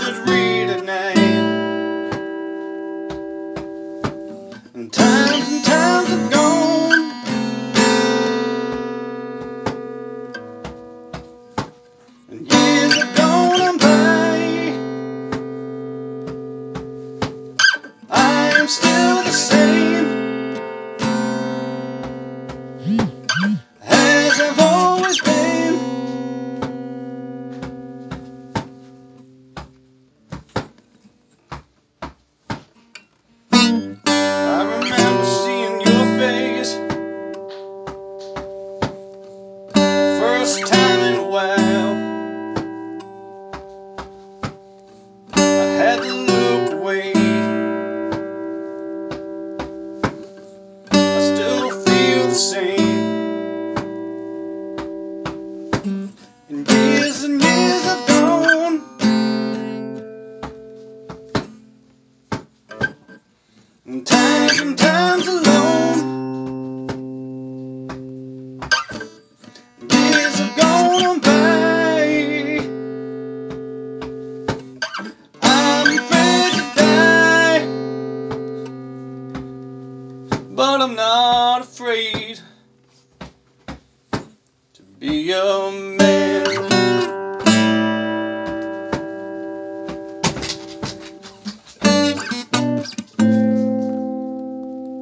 I read at night. And times and times have gone. And years have gone and by. I am still the same. Had to look away. I still feel the same. And years and years have gone. But I'm not afraid to be a